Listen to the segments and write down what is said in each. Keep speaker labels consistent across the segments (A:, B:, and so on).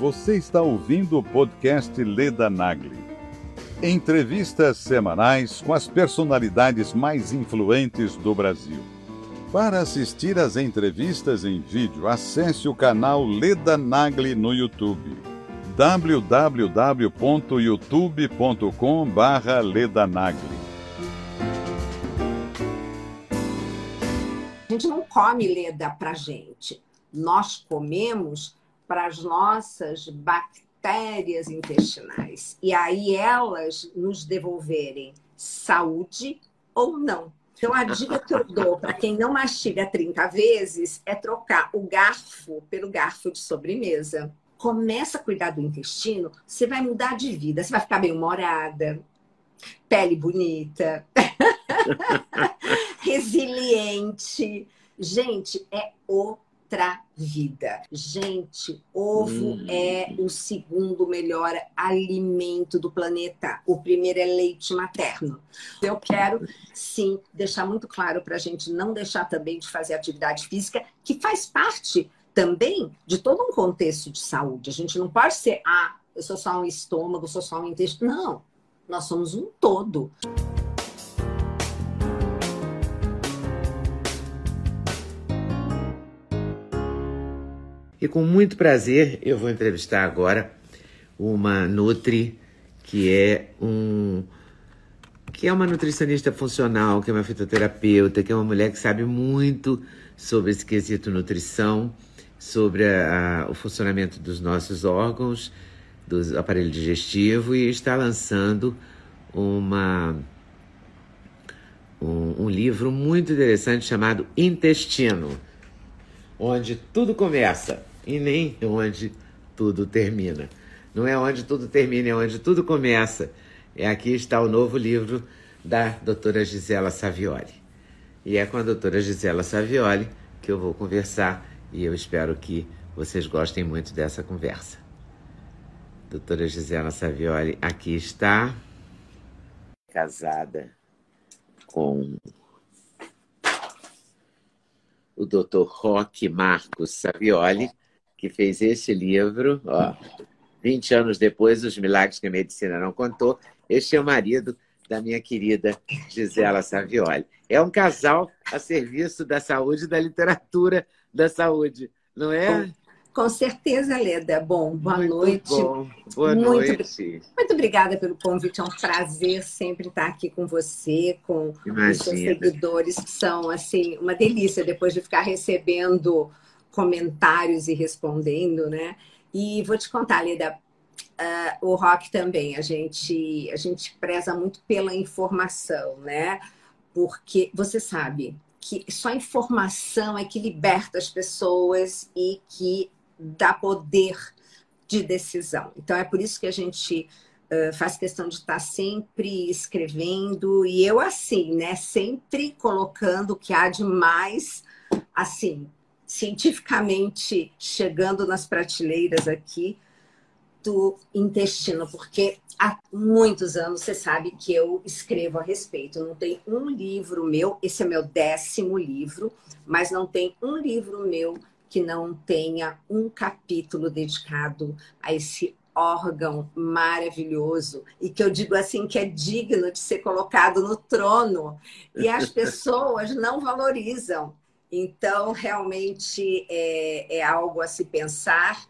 A: Você está ouvindo o podcast Leda Nagli. Entrevistas semanais com as personalidades mais influentes do Brasil. Para assistir às entrevistas em vídeo, acesse o canal Leda Nagli no YouTube. www.youtube.com/ledanagli.
B: A gente não come leda pra gente. Nós comemos para as nossas bactérias intestinais. E aí elas nos devolverem saúde ou não. Então, a dica que eu dou para quem não mastiga 30 vezes é trocar o garfo pelo garfo de sobremesa. Começa a cuidar do intestino, você vai mudar de vida, você vai ficar bem-humorada, pele bonita, resiliente. Gente, é o outra vida. Gente, ovo hum. é o segundo melhor alimento do planeta. O primeiro é leite materno. Eu quero, sim, deixar muito claro para a gente não deixar também de fazer atividade física, que faz parte também de todo um contexto de saúde. A gente não pode ser, ah, eu sou só um estômago, eu sou só um intestino. Não, nós somos um todo.
C: E com muito prazer eu vou entrevistar agora uma Nutri, que é um que é uma nutricionista funcional, que é uma fitoterapeuta, que é uma mulher que sabe muito sobre esse quesito nutrição, sobre a, o funcionamento dos nossos órgãos, do aparelho digestivo e está lançando uma um, um livro muito interessante chamado Intestino, onde tudo começa e nem onde tudo termina. Não é onde tudo termina, é onde tudo começa. É aqui está o novo livro da doutora Gisela Savioli. E é com a doutora Gisela Savioli que eu vou conversar e eu espero que vocês gostem muito dessa conversa. Doutora Gisela Savioli aqui está, casada com o doutor Roque Marcos Savioli, que fez esse livro, ó, 20 anos depois, Os Milagres que a Medicina Não Contou. Este é o marido da minha querida Gisela Savioli. É um casal a serviço da saúde e da literatura da saúde, não é?
B: Com, com certeza, Leda. Bom, boa
C: muito
B: noite.
C: Bom. Boa
B: muito,
C: noite.
B: Muito obrigada pelo convite. É um prazer sempre estar aqui com você, com Imagina. os seus seguidores, que são assim uma delícia depois de ficar recebendo comentários e respondendo, né? E vou te contar, Lida, uh, o rock também, a gente, a gente preza muito pela informação, né? Porque você sabe que só informação é que liberta as pessoas e que dá poder de decisão. Então é por isso que a gente uh, faz questão de estar sempre escrevendo e eu assim, né? Sempre colocando o que há de mais assim cientificamente chegando nas prateleiras aqui do intestino, porque há muitos anos você sabe que eu escrevo a respeito. Não tem um livro meu, esse é meu décimo livro, mas não tem um livro meu que não tenha um capítulo dedicado a esse órgão maravilhoso e que eu digo assim que é digno de ser colocado no trono e as pessoas não valorizam. Então, realmente é, é algo a se pensar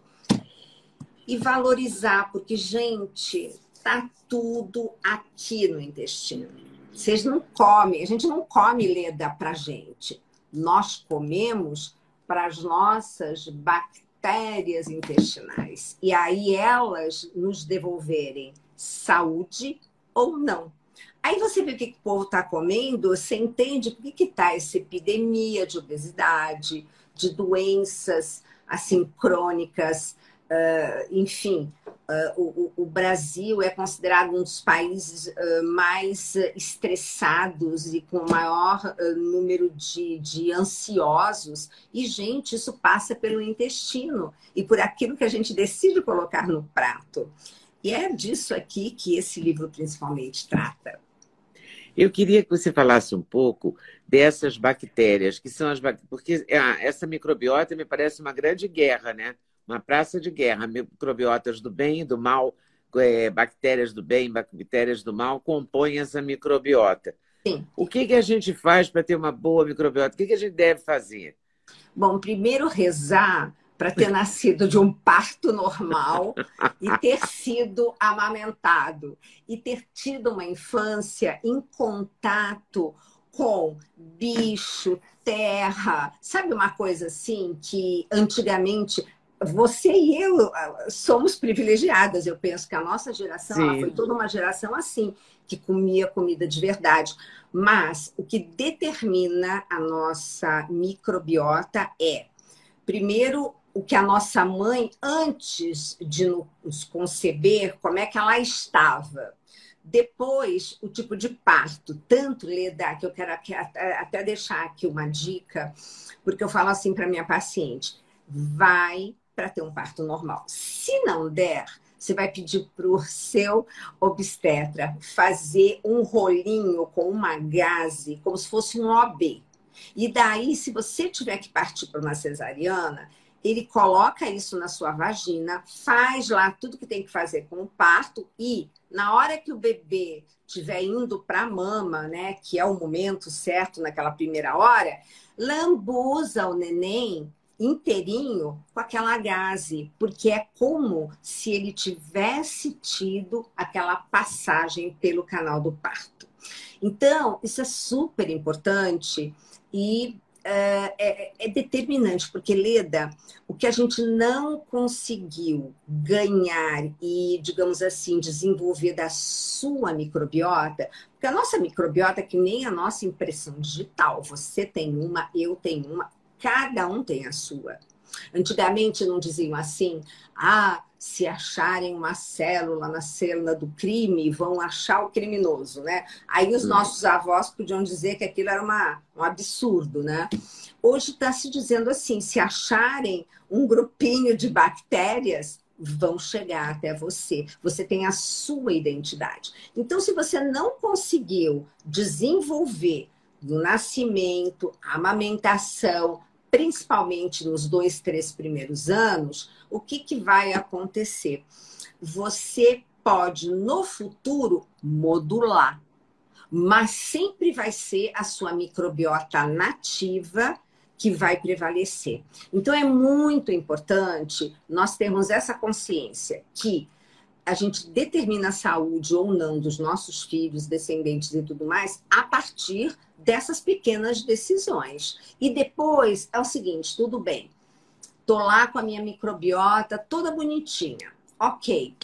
B: e valorizar, porque, gente, tá tudo aqui no intestino. Vocês não comem, a gente não come leda para gente. Nós comemos para as nossas bactérias intestinais. E aí elas nos devolverem saúde ou não. Aí você vê o que o povo está comendo, você entende por que está essa epidemia de obesidade, de doenças assim crônicas, uh, enfim. Uh, o, o, Brasil é considerado um dos países uh, mais estressados e com maior número de, de ansiosos. E, gente, isso passa pelo intestino e por aquilo que a gente decide colocar no prato. E é disso aqui que esse livro principalmente trata.
C: Eu queria que você falasse um pouco dessas bactérias, que são as bactérias, porque ah, essa microbiota me parece uma grande guerra, né? uma praça de guerra. Microbiotas do bem e do mal, é, bactérias do bem, bactérias do mal, compõem essa microbiota. Sim. O que, que a gente faz para ter uma boa microbiota? O que, que a gente deve fazer?
B: Bom, primeiro rezar para ter nascido de um parto normal e ter sido amamentado e ter tido uma infância em contato com bicho, terra, sabe uma coisa assim que antigamente você e eu ah, somos privilegiadas. Eu penso que a nossa geração foi toda uma geração assim, que comia comida de verdade. Mas o que determina a nossa microbiota é, primeiro, o que a nossa mãe, antes de nos conceber, como é que ela estava. Depois, o tipo de parto. Tanto, Leda, que eu quero até deixar aqui uma dica, porque eu falo assim para minha paciente: vai para ter um parto normal. Se não der, você vai pedir para o seu obstetra fazer um rolinho com uma gase, como se fosse um OB. E daí, se você tiver que partir para uma cesariana, ele coloca isso na sua vagina, faz lá tudo que tem que fazer com o parto e na hora que o bebê estiver indo para a mama, né, que é o momento certo naquela primeira hora, lambuza o neném inteirinho com aquela gase, porque é como se ele tivesse tido aquela passagem pelo canal do parto. Então, isso é super importante e é, é, é, determinante, porque, Leda, o que a gente não conseguiu ganhar e, digamos assim, desenvolver da sua microbiota, porque a nossa microbiota é que nem a nossa impressão digital, você tem uma, eu tenho uma, cada um tem a sua. Antigamente não diziam assim, ah, se acharem uma célula na célula do crime, vão achar o criminoso, né? Aí os hum. nossos avós podiam dizer que aquilo era uma, um absurdo, né? Hoje está se dizendo assim, se acharem um grupinho de bactérias, vão chegar até você. Você tem a sua identidade. Então, se você não conseguiu desenvolver no nascimento, amamentação, principalmente nos dois, três primeiros anos, o que, que vai acontecer? Você pode, no futuro, modular, mas sempre vai ser a sua microbiota nativa que vai prevalecer. Então, é muito importante nós termos essa consciência que a gente determina a saúde ou não dos nossos filhos, descendentes e tudo mais, a partir dessas pequenas decisões. E depois é o seguinte: tudo bem, tô lá com a minha microbiota toda bonitinha. Ok,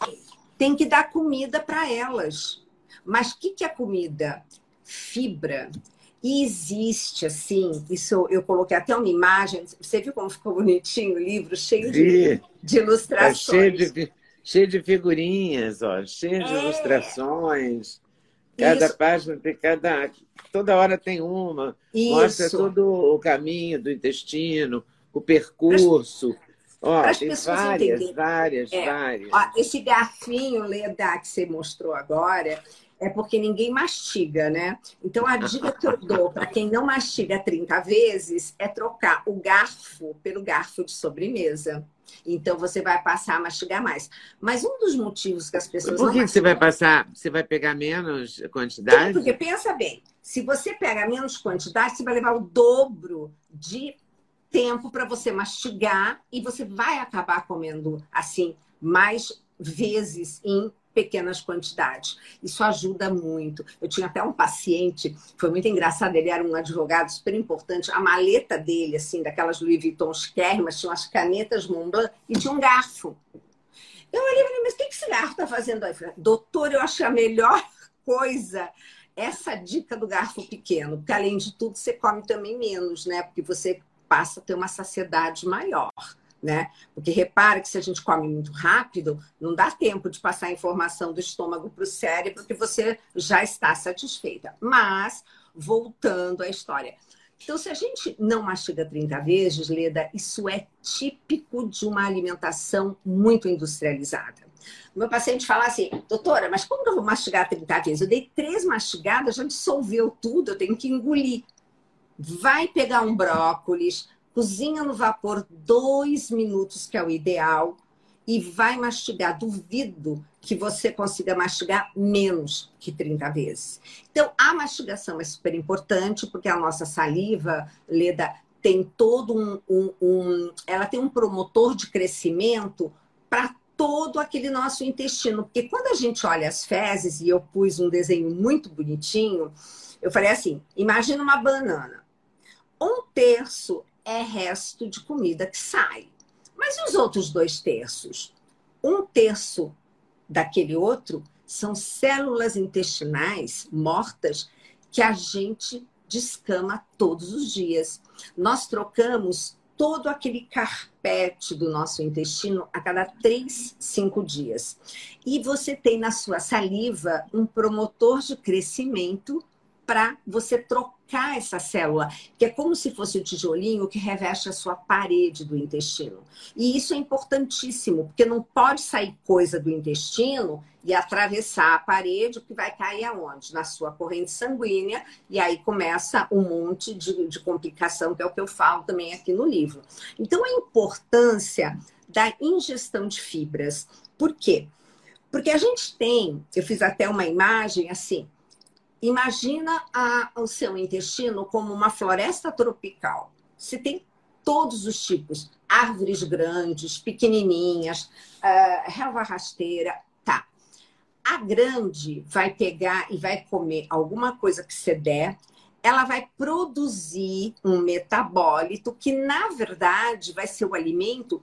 B: tem que dar comida para elas. Mas o que, que é comida? Fibra. E existe, assim, isso eu coloquei até uma imagem. Você viu como ficou bonitinho o livro, cheio de, de ilustrações.
C: É cheio de cheio de figurinhas, ó, cheio de é. ilustrações. Cada Isso. página tem cada. Toda hora tem uma. Isso. Mostra todo o caminho do intestino, o percurso. Ó, tem várias, várias, é. várias. Ó,
B: esse garfinho, Leda, que você mostrou agora, é porque ninguém mastiga, né? Então, a dica que eu dou para quem não mastiga 30 vezes é trocar o garfo pelo garfo de sobremesa. Então você vai passar a mastigar mais. Mas um dos motivos que as pessoas.
C: Por que, que você vai passar? Você vai pegar menos quantidade? Sim,
B: porque pensa bem, se você pega menos quantidade, você vai levar o dobro de tempo para você mastigar e você vai acabar comendo assim mais vezes em pequenas quantidades. Isso ajuda muito. Eu tinha até um paciente, foi muito engraçado, ele era um advogado super importante, a maleta dele, assim, daquelas Louis Vuitton mas tinha umas canetas Montblanc e tinha um garfo. Eu olhei e falei, mas o que esse garfo está fazendo aí? Eu falei, Doutor, eu achei a melhor coisa essa dica do garfo pequeno, porque além de tudo você come também menos, né? Porque você passa a ter uma saciedade maior né? Porque repara que se a gente come muito rápido, não dá tempo de passar a informação do estômago para o cérebro, porque você já está satisfeita. Mas, voltando à história. Então, se a gente não mastiga 30 vezes, Leda, isso é típico de uma alimentação muito industrializada. O meu paciente fala assim, doutora, mas como que eu vou mastigar 30 vezes? Eu dei três mastigadas, já dissolveu tudo, eu tenho que engolir. Vai pegar um brócolis, cozinha no vapor dois minutos, que é o ideal, e vai mastigar. Duvido que você consiga mastigar menos que 30 vezes. Então, a mastigação é super importante, porque a nossa saliva, Leda, tem todo um, um, um ela tem um promotor de crescimento para todo aquele nosso intestino. Porque quando a gente olha as fezes, e eu pus um desenho muito bonitinho, eu falei assim: imagina uma banana. Um terço é resto de comida que sai. Mas e os outros dois terços? Um terço daquele outro são células intestinais mortas que a gente descama todos os dias. Nós trocamos todo aquele carpete do nosso intestino a cada três, cinco dias. E você tem na sua saliva um promotor de crescimento para você trocar essa célula, que é como se fosse o tijolinho que reveste a sua parede do intestino. E isso é importantíssimo, porque não pode sair coisa do intestino e atravessar a parede, que vai cair aonde? Na sua corrente sanguínea, e aí começa um monte de, de complicação, que é o que eu falo também aqui no livro. Então, a importância da ingestão de fibras. Por quê? Porque a gente tem, eu fiz até uma imagem assim, Imagina a, o seu intestino como uma floresta tropical. Você tem todos os tipos, árvores grandes, pequenininhas, uh, relva rasteira, tá. A grande vai pegar e vai comer alguma coisa que você der, ela vai produzir um metabólito que, na verdade, vai ser o alimento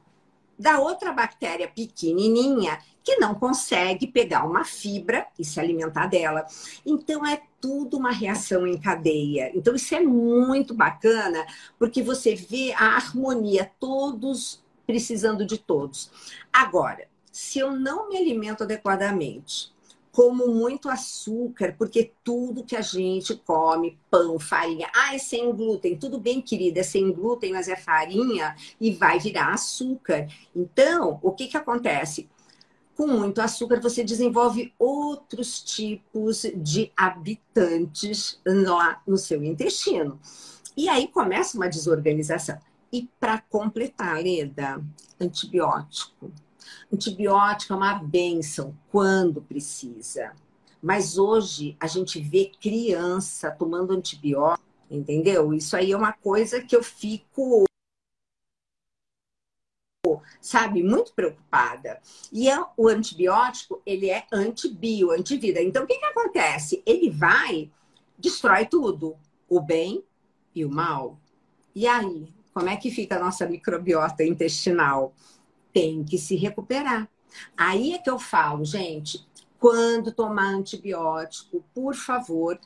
B: da outra bactéria pequenininha que não consegue pegar uma fibra e se alimentar dela. Então é tudo uma reação em cadeia. Então isso é muito bacana, porque você vê a harmonia, todos precisando de todos. Agora, se eu não me alimento adequadamente, como muito açúcar, porque tudo que a gente come, pão, farinha, ah, é sem glúten, tudo bem, querida, é sem glúten, mas é farinha e vai virar açúcar. Então, o que que acontece? Com muito açúcar, você desenvolve outros tipos de habitantes lá no seu intestino. E aí começa uma desorganização. E para completar, Leda, antibiótico Antibiótico é uma benção quando precisa. Mas hoje a gente vê criança tomando antibiótico, entendeu? Isso aí é uma coisa que eu fico sabe, muito preocupada. E é, o antibiótico, ele é antibio, antivida. Então, o que, que acontece? Ele vai, destrói tudo, o bem e o mal. E aí, como é que fica a nossa microbiota intestinal? tem que se recuperar. Aí é que eu falo, gente, quando tomar antibiótico, por favor,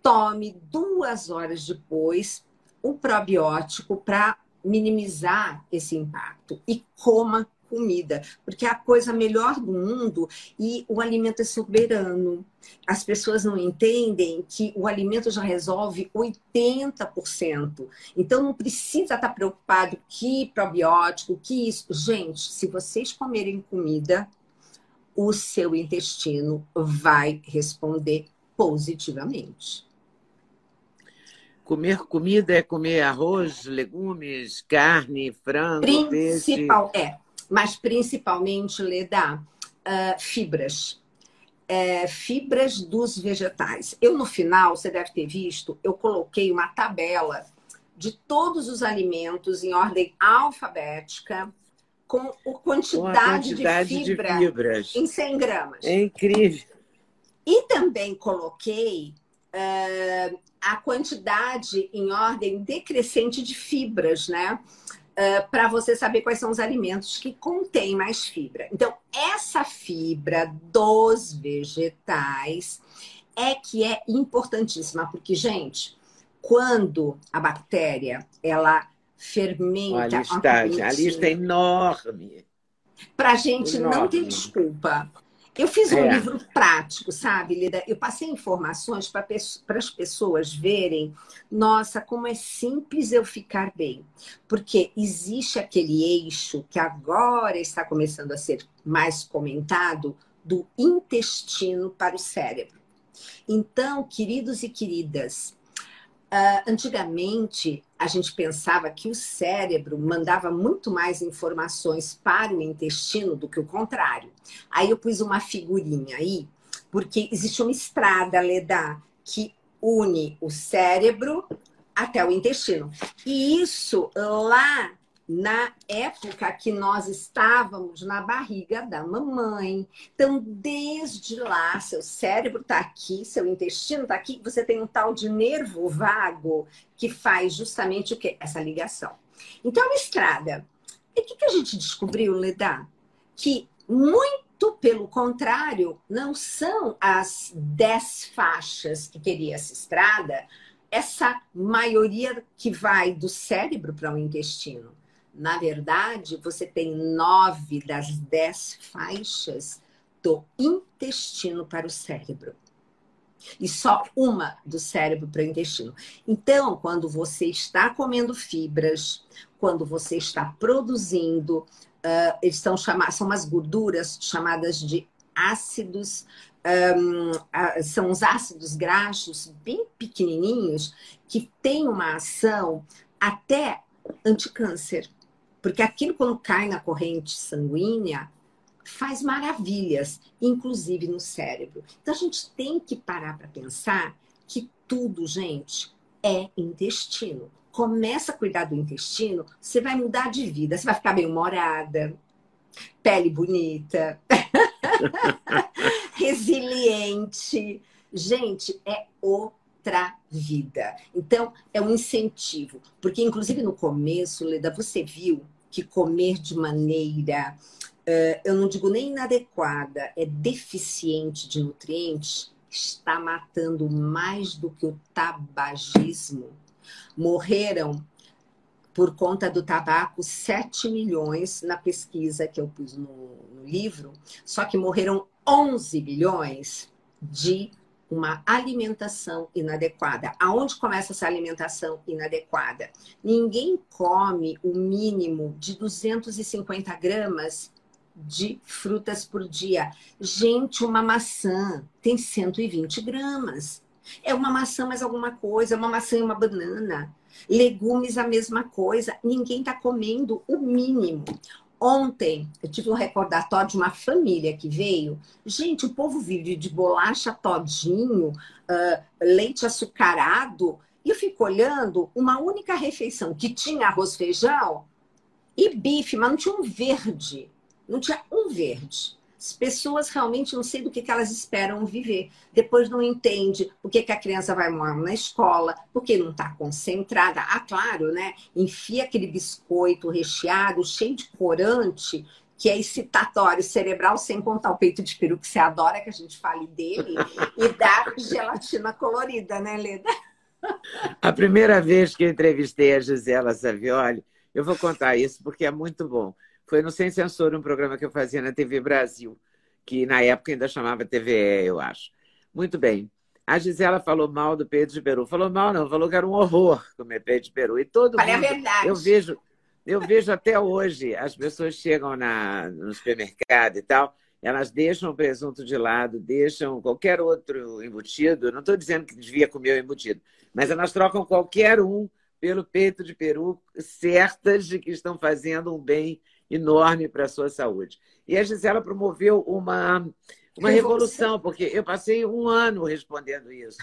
B: tome duas horas depois o probiótico para minimizar esse impacto e coma comida, porque é a coisa melhor do mundo e o alimento é soberano. As pessoas não entendem que o alimento já resolve 80%. Então não precisa estar preocupado que probiótico, que isso. Gente, se vocês comerem comida, o seu intestino vai responder positivamente.
C: Comer comida é comer arroz, legumes, carne, frango,
B: Principal, peixe. É, mas principalmente, Leda, uh, fibras. É, fibras dos vegetais. Eu, no final, você deve ter visto, eu coloquei uma tabela de todos os alimentos em ordem alfabética, com a quantidade, quantidade de, fibra de fibras em 100 gramas.
C: É incrível.
B: E também coloquei uh, a quantidade em ordem decrescente de fibras, né? uh, para você saber quais são os alimentos que contêm mais fibra. Então, essa fibra dos vegetais é que é importantíssima, porque, gente, quando a bactéria ela fermenta.
C: Olha, a lista, a lista é enorme.
B: Para a gente enorme. não ter desculpa. Eu fiz um é. livro prático, sabe, Lida? Eu passei informações para as pessoas verem, nossa, como é simples eu ficar bem. Porque existe aquele eixo que agora está começando a ser mais comentado do intestino para o cérebro. Então, queridos e queridas, uh, antigamente a gente pensava que o cérebro mandava muito mais informações para o intestino do que o contrário. Aí eu pus uma figurinha aí, porque existe uma estrada, Leda, que une o cérebro até o intestino. E isso lá na época que nós estávamos na barriga da mamãe. Então, desde lá, seu cérebro está aqui, seu intestino está aqui, você tem um tal de nervo vago que faz justamente o que? Essa ligação. Então, a estrada. E o que, que a gente descobriu, Leda? Que muito pelo contrário, não são as dez faixas que queria essa estrada, essa maioria que vai do cérebro para o intestino na verdade, você tem nove das dez faixas do intestino para o cérebro. E só uma do cérebro para o intestino. Então, quando você está comendo fibras, quando você está produzindo, uh, eles são chamados, são umas gorduras chamadas de ácidos, um, uh, são os ácidos graxos bem pequenininhos que têm uma ação até anticâncer. Porque aquilo, quando cai na corrente sanguínea, faz maravilhas, inclusive no cérebro. Então, a gente tem que parar para pensar que tudo, gente, é intestino. Começa a cuidar do intestino, você vai mudar de vida, você vai ficar bem humorada, pele bonita, resiliente. Gente, é o outra vida. Então, é um incentivo. Porque, inclusive, no começo, Leda, você viu que comer de maneira, uh, eu não digo nem inadequada, é deficiente de nutrientes, está matando mais do que o tabagismo. Morreram por conta do tabaco 7 milhões na pesquisa que eu pus no, no livro, só que morreram 11 bilhões de uma alimentação inadequada. Aonde começa essa alimentação inadequada? Ninguém come o mínimo de 250 gramas de frutas por dia. Gente, uma maçã tem 120 gramas. É uma maçã mais alguma coisa, uma maçã e uma banana. Legumes, a mesma coisa. Ninguém está comendo o mínimo. Ontem eu tive um recordatório de uma família que veio. Gente, o povo vive de bolacha todinho, uh, leite açucarado. E eu fico olhando uma única refeição que tinha arroz, feijão e bife, mas não tinha um verde. Não tinha um verde. As pessoas realmente não sei do que, que elas esperam viver. Depois não entende por que, que a criança vai mal na escola, porque não está concentrada. Ah, claro, né? Enfia aquele biscoito recheado, cheio de corante, que é excitatório cerebral, sem contar o peito de peru, que você adora que a gente fale dele, e dá gelatina colorida, né, Leda?
C: A primeira vez que eu entrevistei a Gisela Savioli, eu vou contar isso porque é muito bom. Foi no Sem Censura, um programa que eu fazia na TV Brasil, que na época ainda chamava TVE, eu acho. Muito bem. A Gisela falou mal do peito de peru. Falou mal, não, falou que era um horror comer peito de peru. E todo
B: Falei
C: mundo.
B: a verdade.
C: Eu vejo, eu vejo até hoje, as pessoas chegam na, no supermercado e tal, elas deixam o presunto de lado, deixam qualquer outro embutido. Não estou dizendo que devia comer o embutido, mas elas trocam qualquer um pelo peito de peru, certas de que estão fazendo um bem enorme para a sua saúde. E a Gisela promoveu uma, uma revolução, porque eu passei um ano respondendo isso.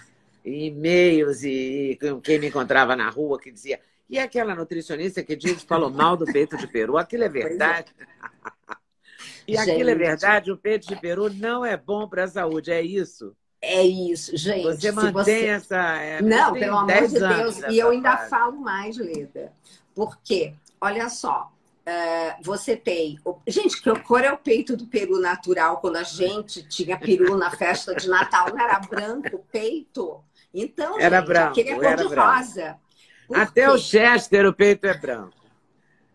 C: Em e-mails e, quem me encontrava na rua que dizia e aquela nutricionista que diz falou mal do peito de peru, aquilo é verdade? e gente, aquilo é verdade, o peito de peru não é bom para a saúde, é isso?
B: É isso, gente.
C: Você mantém você... essa.
B: É, não, pelo amor de Deus. E eu ainda falo mais, Leda. Porque, olha só, Uh, você tem. Gente, que cor é o peito do peru natural? Quando a gente tinha peru na festa de Natal, não era branco o peito? Então,
C: era
B: gente,
C: branco,
B: aquele é cor de branco. rosa.
C: Até quê? o Chester, o peito é branco.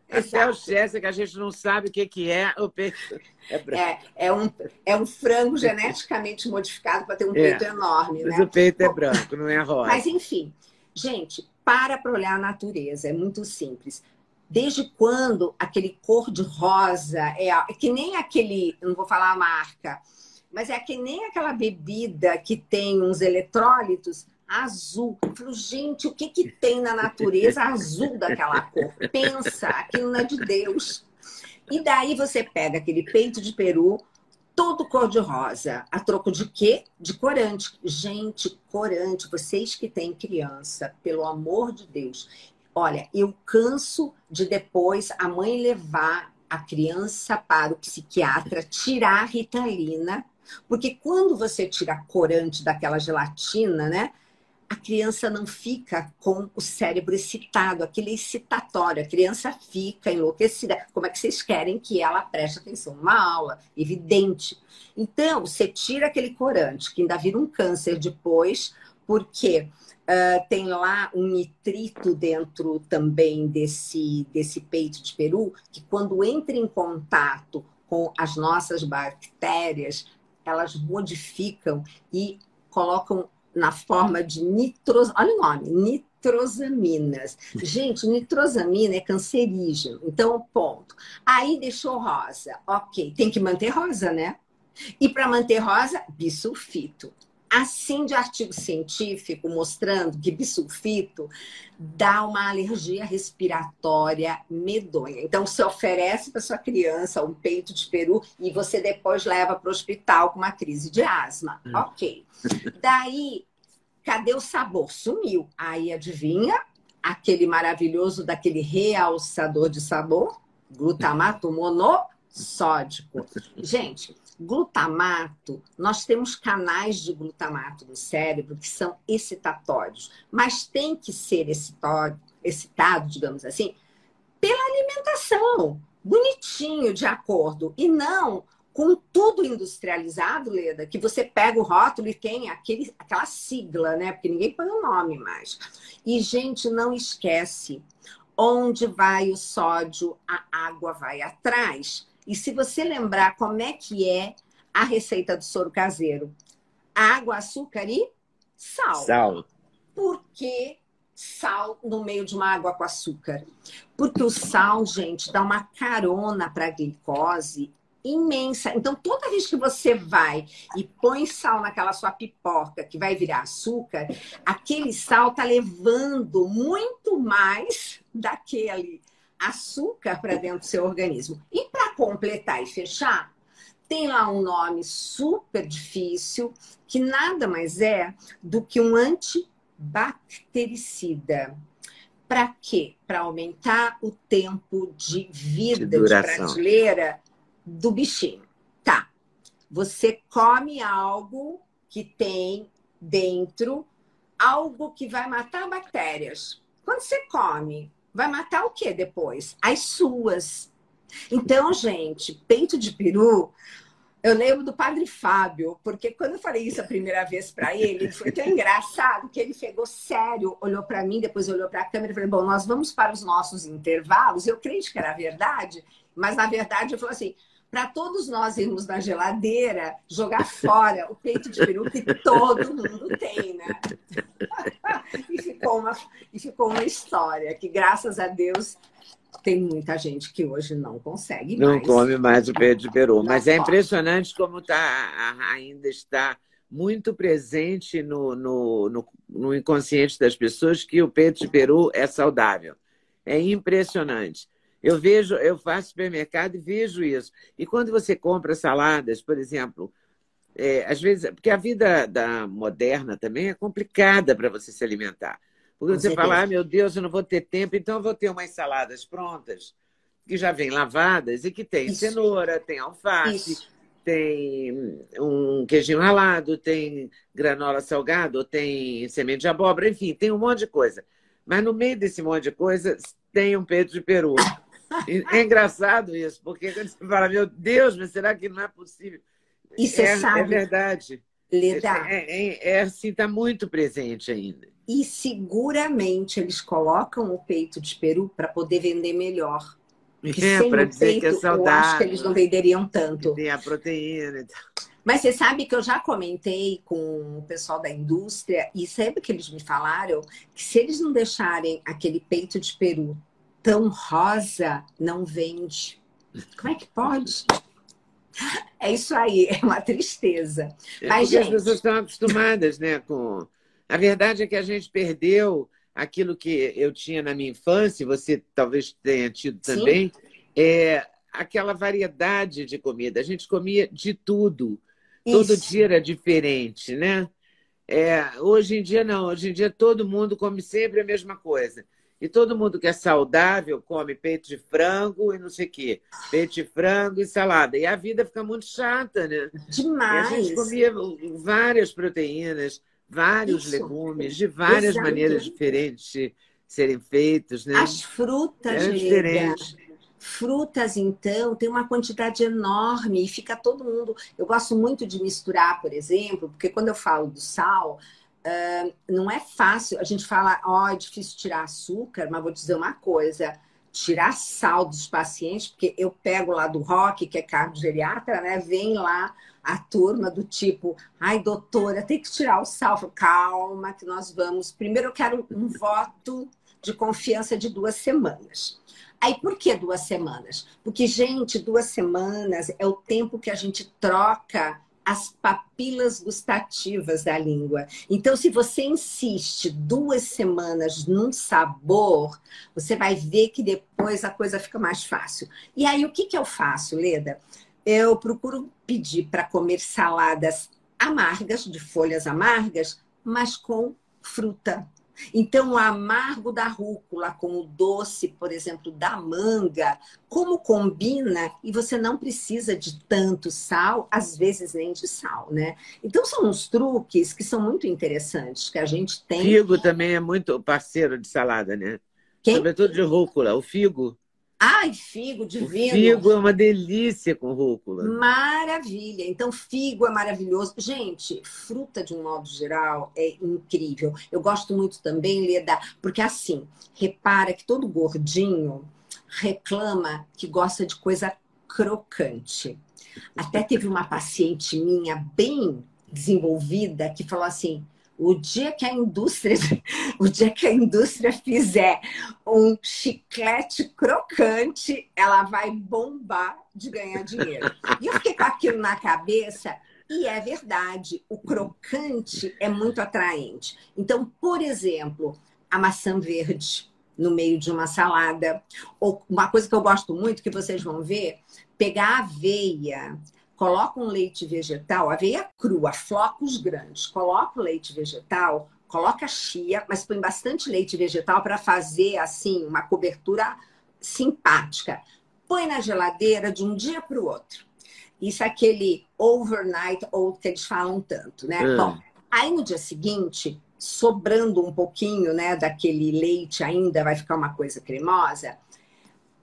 C: Exato. Até o Chester, que a gente não sabe o que, que é, o peito é branco.
B: É, é, um, é um frango geneticamente modificado para ter um é, peito enorme.
C: Mas
B: né?
C: o peito é branco, não é rosa.
B: Mas, enfim, gente, para para olhar a natureza, é muito simples Desde quando aquele cor de rosa é, é que nem aquele, não vou falar a marca, mas é que nem aquela bebida que tem uns eletrólitos. azul. Eu falo, gente, o que, que tem na natureza azul daquela cor? Pensa, aquilo não é de Deus. E daí você pega aquele peito de peru, todo cor-de-rosa. A troco de quê? De corante. Gente, corante, vocês que têm criança, pelo amor de Deus. Olha, eu canso de depois a mãe levar a criança para o psiquiatra, tirar a ritalina, porque quando você tira corante daquela gelatina, né? a criança não fica com o cérebro excitado, aquele excitatório. A criança fica enlouquecida. Como é que vocês querem que ela preste atenção numa aula? Evidente. Então, você tira aquele corante, que ainda vira um câncer depois, porque uh, tem lá um nitrito dentro também desse, desse peito de peru, que quando entra em contato com as nossas bactérias, elas modificam e colocam na forma de nitros... Olha o nome, nitrosaminas. Gente, nitrosamina é cancerígeno. Então, ponto. Aí deixou rosa. Ok, tem que manter rosa, né? E para manter rosa, bisulfito assim de artigo científico mostrando que bisulfito dá uma alergia respiratória medonha. Então, você oferece para sua criança um peito de peru e você depois leva para o hospital com uma crise de asma. Hum. Ok. Daí, cadê o sabor? Sumiu. Aí, adivinha? Aquele maravilhoso daquele realçador de sabor, glutamato monossódico. Gente, Glutamato, nós temos canais de glutamato no cérebro que são excitatórios, mas tem que ser excitado, digamos assim, pela alimentação, bonitinho, de acordo, e não com tudo industrializado, Leda, que você pega o rótulo e tem aquele, aquela sigla, né? Porque ninguém põe o nome mais. E, gente, não esquece, onde vai o sódio, a água vai atrás. E se você lembrar como é que é a receita do soro caseiro, água, açúcar e sal.
C: Sal.
B: Por que sal no meio de uma água com açúcar? Porque o sal, gente, dá uma carona para a glicose imensa. Então, toda vez que você vai e põe sal naquela sua pipoca que vai virar açúcar, aquele sal tá levando muito mais daquele açúcar para dentro do seu organismo. E para completar e fechar, tem lá um nome super difícil, que nada mais é do que um antibactericida. Para quê? Para aumentar o tempo de vida de, de prateleira do bichinho. Tá. Você come algo que tem dentro algo que vai matar bactérias. Quando você come vai matar o que depois? As suas. Então, gente, peito de peru. Eu lembro do padre Fábio, porque quando eu falei isso a primeira vez para ele, foi tão engraçado que ele pegou sério, olhou para mim, depois olhou para a câmera e falou: Bom, nós vamos para os nossos intervalos. Eu creio que era verdade, mas na verdade eu falei assim: para todos nós irmos na geladeira jogar fora o peito de peru que todo mundo tem, né? e, ficou uma, e ficou uma história que, graças a Deus, tem muita gente que hoje não consegue
C: não mais. Não come mais o peito de peru. Mas é impressionante como tá, ainda está muito presente no, no, no, no inconsciente das pessoas que o peito de peru é saudável. É impressionante. Eu vejo, eu faço supermercado e vejo isso. E quando você compra saladas, por exemplo, é, às vezes, porque a vida da moderna também é complicada para você se alimentar. Porque Com você certeza. fala, ah, meu Deus, eu não vou ter tempo, então eu vou ter umas saladas prontas, que já vêm lavadas e que tem isso. cenoura, tem alface, isso. tem um queijinho ralado, tem granola salgado, tem semente de abóbora, enfim, tem um monte de coisa. Mas no meio desse monte de coisa tem um peito de peru. É engraçado isso, porque quando você fala, meu Deus, mas será que não é possível?
B: E você
C: é,
B: sabe.
C: É verdade.
B: Leda.
C: É, é, é assim, está muito presente ainda.
B: E seguramente eles colocam o peito de peru para poder vender melhor.
C: Porque é, para dizer peito, que é saudável. Eu
B: acho que eles não venderiam tanto.
C: Tem a proteína.
B: Mas você sabe que eu já comentei com o pessoal da indústria e sempre que eles me falaram que se eles não deixarem aquele peito de peru tão rosa não vende. Como é que pode? É isso aí, é uma tristeza.
C: É Mas, gente... as pessoas estão acostumadas né, com, A verdade é que a gente perdeu aquilo que eu tinha na minha infância, você talvez tenha tido também, é aquela variedade de comida. A gente comia de tudo. Isso. Todo dia era diferente, né? É, hoje em dia não, hoje em dia todo mundo come sempre a mesma coisa. E todo mundo que é saudável come peito de frango e não sei o quê. Peito de frango e salada. E a vida fica muito chata, né?
B: Demais.
C: E a gente comia várias proteínas, vários Isso. legumes, de várias maneiras diferentes de serem feitos, né?
B: As frutas, é diferentes. Frutas, então, tem uma quantidade enorme e fica todo mundo. Eu gosto muito de misturar, por exemplo, porque quando eu falo do sal, uh, não é fácil. A gente fala, ó, oh, é difícil tirar açúcar, mas vou dizer uma coisa: tirar sal dos pacientes, porque eu pego lá do rock, que é cardiogeriatra, né? Vem lá a turma do tipo, ai, doutora, tem que tirar o sal. Falo, Calma, que nós vamos. Primeiro eu quero um voto de confiança de duas semanas. Aí, por que duas semanas? Porque, gente, duas semanas é o tempo que a gente troca as papilas gustativas da língua. Então, se você insiste duas semanas num sabor, você vai ver que depois a coisa fica mais fácil. E aí, o que, que eu faço, Leda? Eu procuro pedir para comer saladas amargas, de folhas amargas, mas com fruta. Então, o amargo da rúcula com o doce, por exemplo, da manga, como combina e você não precisa de tanto sal, às vezes nem de sal, né? Então, são uns truques que são muito interessantes que a gente tem.
C: Figo também é muito parceiro de salada, né?
B: Quem?
C: Sobretudo de rúcula. O figo
B: Ai, figo divino.
C: O figo é uma delícia com rúcula.
B: Maravilha. Então, figo é maravilhoso. Gente, fruta de um modo geral é incrível. Eu gosto muito também, Leda, porque assim, repara que todo gordinho reclama que gosta de coisa crocante. Até teve uma paciente minha bem desenvolvida que falou assim: o dia que a indústria, o dia que a indústria fizer um chiclete crocante, ela vai bombar de ganhar dinheiro. E eu fiquei com aquilo na cabeça e é verdade, o crocante é muito atraente. Então, por exemplo, a maçã verde no meio de uma salada, ou uma coisa que eu gosto muito que vocês vão ver, pegar aveia, coloca um leite vegetal, aveia crua, flocos grandes, coloca o leite vegetal, coloca chia, mas põe bastante leite vegetal para fazer assim uma cobertura simpática. Põe na geladeira de um dia para o outro. Isso é aquele overnight oat que eles falam tanto, né? Hum. Bom, aí no dia seguinte, sobrando um pouquinho, né, daquele leite ainda, vai ficar uma coisa cremosa,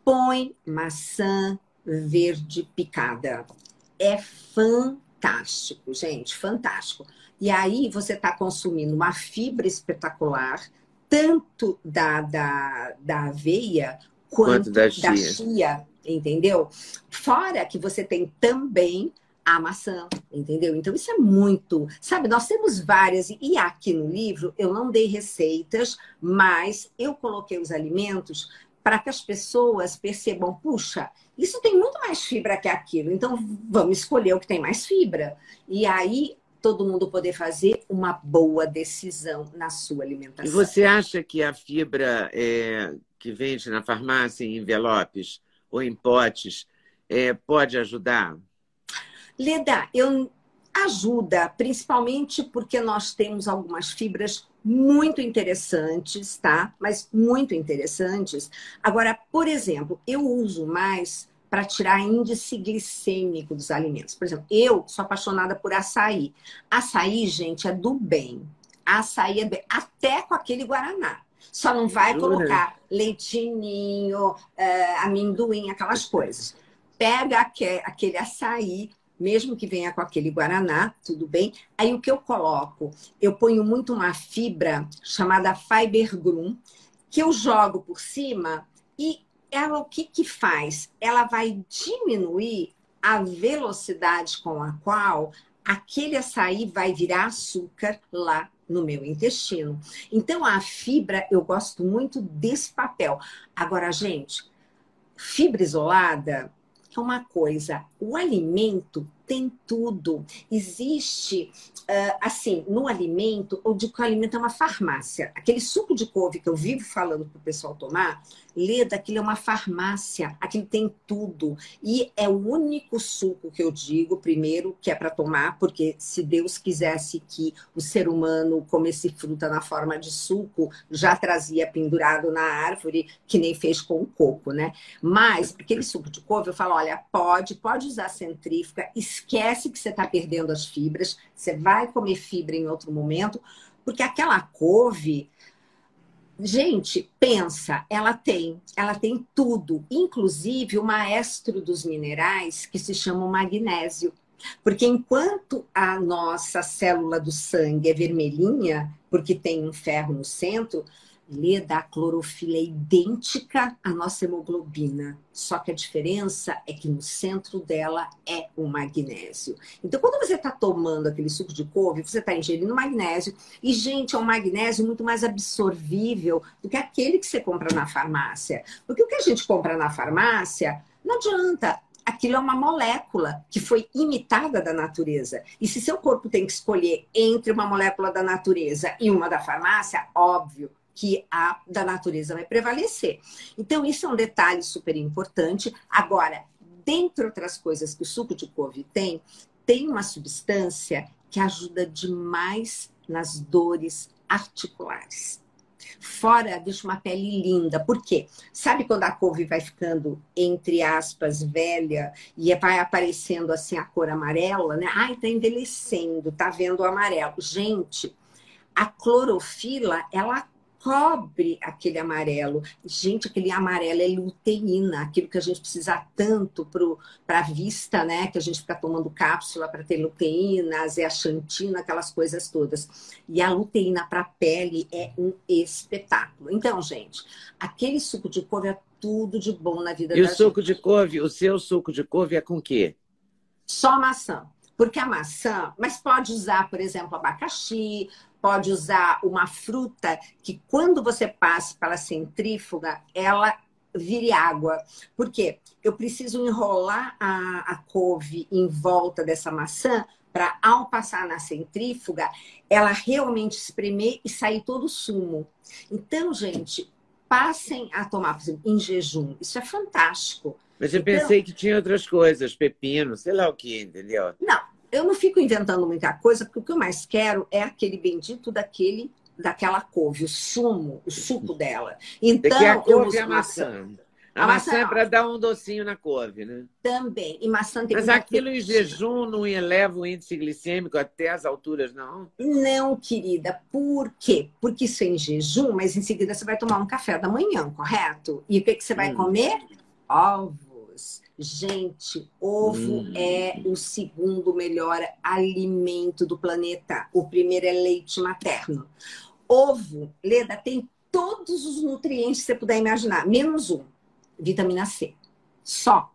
B: põe maçã verde picada é fantástico, gente, fantástico. E aí você está consumindo uma fibra espetacular, tanto da, da, da aveia quanto, quanto da, chia. da chia, entendeu? Fora que você tem também a maçã, entendeu? Então isso é muito, sabe? Nós temos várias e aqui no livro eu não dei receitas, mas eu coloquei os alimentos para que as pessoas percebam, puxa, isso tem muito mais fibra que aquilo, então vamos escolher o que tem mais fibra. E aí todo mundo poder fazer uma boa decisão na sua alimentação.
C: E você acha que a fibra é, que vende na farmácia em envelopes ou em potes é, pode ajudar?
B: Leda, eu ajuda, principalmente porque nós temos algumas fibras muito interessantes, tá? Mas muito interessantes. Agora, por exemplo, eu uso mais para tirar índice glicêmico dos alimentos. Por exemplo, eu sou apaixonada por açaí. Açaí, gente, é do bem. Açaí é bem, até com aquele guaraná. Só não vai colocar leitinho, é, amendoim, aquelas coisas. Pega aquele açaí, mesmo que venha com aquele guaraná, tudo bem. Aí o que eu coloco? Eu ponho muito uma fibra chamada Fiber Grum, que eu jogo por cima e ela o que, que faz? Ela vai diminuir a velocidade com a qual aquele açaí vai virar açúcar lá no meu intestino. Então, a fibra, eu gosto muito desse papel. Agora, gente, fibra isolada, é uma coisa. O alimento tem tudo. Existe, uh, assim, no alimento, ou de que o alimento é uma farmácia. Aquele suco de couve que eu vivo falando para o pessoal tomar, Leda, aquilo é uma farmácia, aquilo tem tudo. E é o único suco que eu digo, primeiro, que é para tomar, porque se Deus quisesse que o ser humano comesse fruta na forma de suco, já trazia pendurado na árvore, que nem fez com o coco, né? Mas, aquele suco de couve, eu falo, olha, pode, pode usar centrífuga, esquece que você está perdendo as fibras, você vai comer fibra em outro momento, porque aquela couve Gente, pensa, ela tem, ela tem tudo, inclusive o maestro dos minerais que se chama magnésio. Porque enquanto a nossa célula do sangue é vermelhinha, porque tem um ferro no centro, Leda, a clorofila é idêntica à nossa hemoglobina, só que a diferença é que no centro dela é o magnésio. Então, quando você está tomando aquele suco de couve, você está ingerindo magnésio, e, gente, é um magnésio muito mais absorvível do que aquele que você compra na farmácia. Porque o que a gente compra na farmácia, não adianta, aquilo é uma molécula que foi imitada da natureza. E se seu corpo tem que escolher entre uma molécula da natureza e uma da farmácia, óbvio, que a da natureza vai prevalecer. Então, isso é um detalhe super importante. Agora, dentre outras coisas que o suco de couve tem, tem uma substância que ajuda demais nas dores articulares. Fora, deixa uma pele linda. Por quê? Sabe quando a couve vai ficando, entre aspas, velha e vai aparecendo assim a cor amarela, né? Ai, tá envelhecendo, tá vendo o amarelo. Gente, a clorofila, ela cobre aquele amarelo. Gente, aquele amarelo é luteína, aquilo que a gente precisa tanto para a vista, né? Que a gente fica tomando cápsula para ter luteína, zeaxantina, aquelas coisas todas. E a luteína para a pele é um espetáculo. Então, gente, aquele suco de couve é tudo de bom na vida
C: e
B: da
C: o suco de couve, o seu suco de couve é com quê?
B: Só maçã. Porque a maçã, mas pode usar, por exemplo, abacaxi, pode usar uma fruta que, quando você passa pela centrífuga, ela vire água. Por quê? Eu preciso enrolar a, a couve em volta dessa maçã para, ao passar na centrífuga, ela realmente espremer e sair todo o sumo. Então, gente, passem a tomar, por exemplo, em jejum. Isso é fantástico.
C: Mas eu
B: então,
C: pensei que tinha outras coisas, pepino, sei lá o que, entendeu?
B: Não, eu não fico inventando muita coisa, porque o que eu mais quero é aquele bendito daquele daquela couve, o sumo, o suco dela. Então,
C: a couve e a maçã. A, a maçã, maçã é para dar um docinho na couve, né?
B: Também. E maçã tem
C: Mas aquilo em jejum não eleva o índice glicêmico até as alturas, não?
B: Não, querida. Por quê? Porque isso é em jejum, mas em seguida você vai tomar um café da manhã, correto? E o que, que você vai hum. comer? Ovo Gente, ovo hum. é o segundo melhor alimento do planeta. O primeiro é leite materno. Ovo, Leda, tem todos os nutrientes que você puder imaginar, menos um: vitamina C. Só.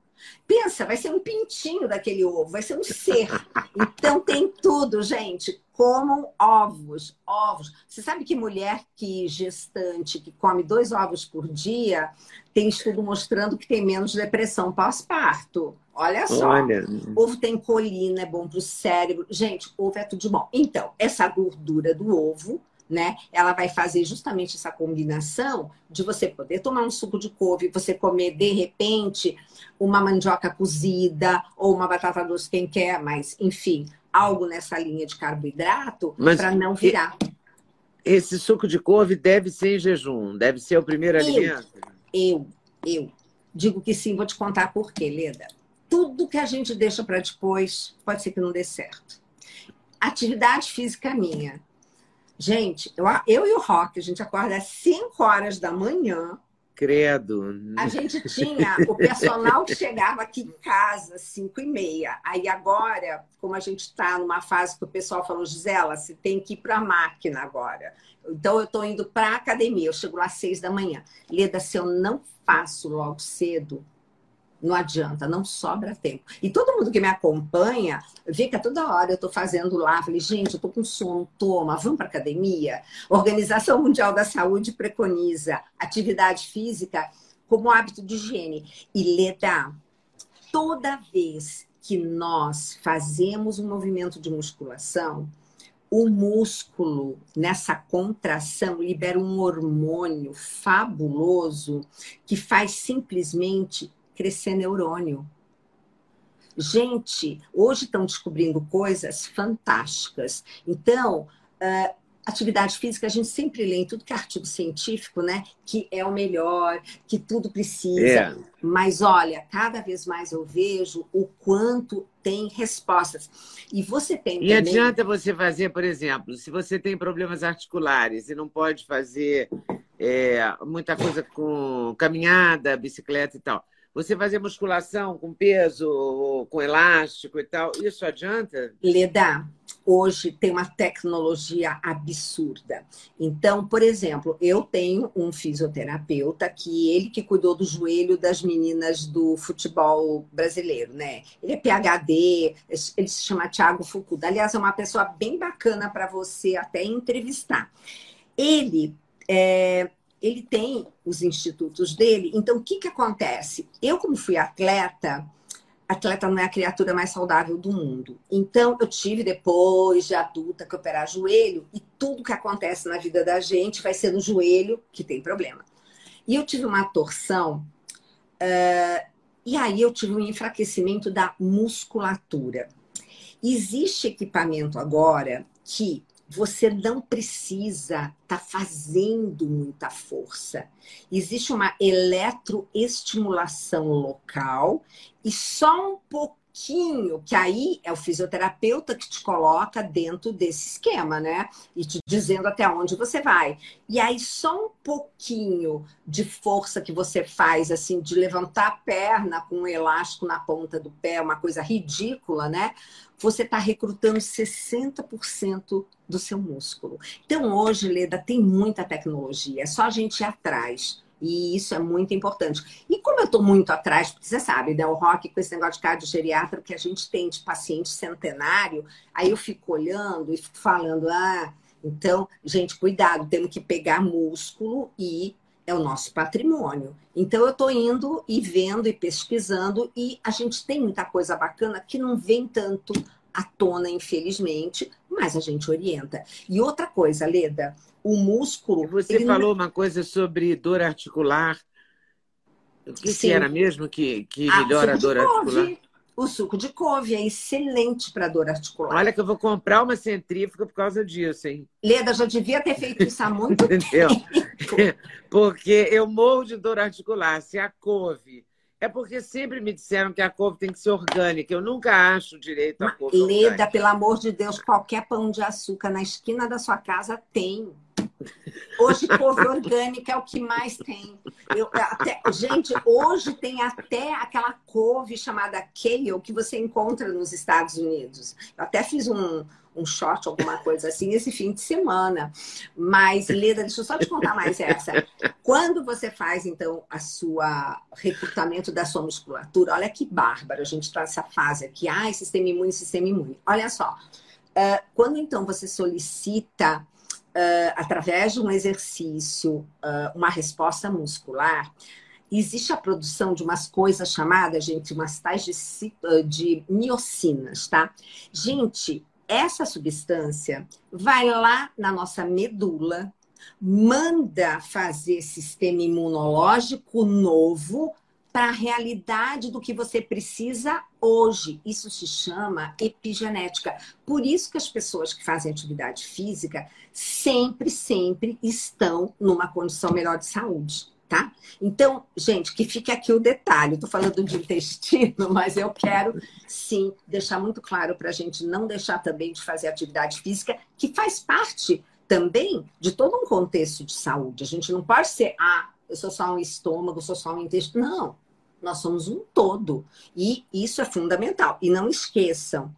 B: Pensa, vai ser um pintinho daquele ovo, vai ser um ser. Então tem tudo, gente comam ovos, ovos. Você sabe que mulher que gestante, que come dois ovos por dia, tem estudo mostrando que tem menos depressão pós-parto. Olha só. Olha. Ovo tem colina, é bom para o cérebro. Gente, ovo é tudo de bom. Então, essa gordura do ovo, né? Ela vai fazer justamente essa combinação de você poder tomar um suco de couve, você comer de repente uma mandioca cozida ou uma batata doce, quem quer, mas enfim, algo nessa linha de carboidrato para não virar.
C: Esse suco de couve deve ser em jejum, deve ser o primeiro eu, alimento?
B: Eu, eu digo que sim, vou te contar por quê, Leda. Tudo que a gente deixa para depois pode ser que não dê certo. Atividade física minha. Gente, eu, eu e o Rock, a gente acorda às 5 horas da manhã
C: Credo.
B: A gente tinha o personal que chegava aqui em casa, 5 e meia. Aí agora, como a gente está numa fase que o pessoal falou, Gisela, você tem que ir para a máquina agora. Então eu estou indo para a academia, eu chego lá às 6 da manhã. Leda, se eu não faço logo cedo, não adianta, não sobra tempo. E todo mundo que me acompanha vê que a toda hora eu estou fazendo lá. Falei, gente, eu estou com sono, toma, vamos para academia. Organização Mundial da Saúde preconiza atividade física como hábito de higiene. E Leda, toda vez que nós fazemos um movimento de musculação, o músculo, nessa contração, libera um hormônio fabuloso que faz simplesmente crescer neurônio. Gente, hoje estão descobrindo coisas fantásticas. Então, uh, atividade física, a gente sempre lê em tudo que é artigo científico, né? Que é o melhor, que tudo precisa. É. Mas olha, cada vez mais eu vejo o quanto tem respostas. E você tem.
C: E também... adianta você fazer, por exemplo, se você tem problemas articulares e não pode fazer é, muita coisa com caminhada, bicicleta e tal. Você fazer musculação com peso, com elástico e tal, isso adianta?
B: Leda, hoje tem uma tecnologia absurda. Então, por exemplo, eu tenho um fisioterapeuta que ele que cuidou do joelho das meninas do futebol brasileiro, né? Ele é PhD, ele se chama Thiago Fukuda. Aliás, é uma pessoa bem bacana para você até entrevistar. Ele é, ele tem os institutos dele. Então, o que, que acontece? Eu, como fui atleta, atleta não é a criatura mais saudável do mundo. Então, eu tive depois de adulta que operar joelho e tudo que acontece na vida da gente vai ser no joelho que tem problema. E eu tive uma torção uh, e aí eu tive um enfraquecimento da musculatura. Existe equipamento agora que você não precisa estar tá fazendo muita força. Existe uma eletroestimulação local e só um pouquinho, que aí é o fisioterapeuta que te coloca dentro desse esquema, né? E te dizendo até onde você vai. E aí só um pouquinho de força que você faz, assim, de levantar a perna com um elástico na ponta do pé, uma coisa ridícula, né? você está recrutando 60% do seu músculo. Então, hoje, Leda, tem muita tecnologia, é só a gente ir atrás. E isso é muito importante. E como eu estou muito atrás, porque você sabe, né, o rock com esse negócio de cardiogeriatra que a gente tem de paciente centenário, aí eu fico olhando e fico falando, ah, então, gente, cuidado, temos que pegar músculo e é o nosso patrimônio. Então, eu estou indo e vendo e pesquisando, e a gente tem muita coisa bacana que não vem tanto à tona, infelizmente, mas a gente orienta. E outra coisa, Leda, o músculo.
C: Você falou não... uma coisa sobre dor articular. O que, que era mesmo que, que ah, melhora a dor articular?
B: O suco de couve é excelente para dor articular.
C: Olha que eu vou comprar uma centrífuga por causa disso, hein?
B: Leda, já devia ter feito isso há muito
C: tempo. porque eu morro de dor articular. Se a couve... É porque sempre me disseram que a couve tem que ser orgânica. Eu nunca acho direito a couve
B: Leda, orgânica. pelo amor de Deus, qualquer pão de açúcar na esquina da sua casa tem. Hoje, couve orgânica é o que mais tem. Eu, até, gente, hoje tem até aquela couve chamada kale que você encontra nos Estados Unidos. Eu até fiz um, um short, alguma coisa assim, esse fim de semana. Mas, Leda, deixa eu só te contar mais essa. Quando você faz, então, a sua recrutamento da sua musculatura, olha que bárbaro, a gente está nessa fase aqui, ai, sistema imune, sistema imune. Olha só, uh, quando então você solicita uh, através de um exercício, uh, uma resposta muscular, existe a produção de umas coisas chamadas, gente, umas tais de, de miocinas, tá? Gente, essa substância vai lá na nossa medula, manda fazer sistema imunológico novo para a realidade do que você precisa hoje. Isso se chama epigenética. Por isso que as pessoas que fazem atividade física sempre, sempre estão numa condição melhor de saúde. Tá? Então, gente, que fique aqui o detalhe. Estou falando de intestino, mas eu quero sim deixar muito claro para a gente não deixar também de fazer atividade física, que faz parte também de todo um contexto de saúde. A gente não pode ser, ah, eu sou só um estômago, eu sou só um intestino. Não, nós somos um todo. E isso é fundamental. E não esqueçam,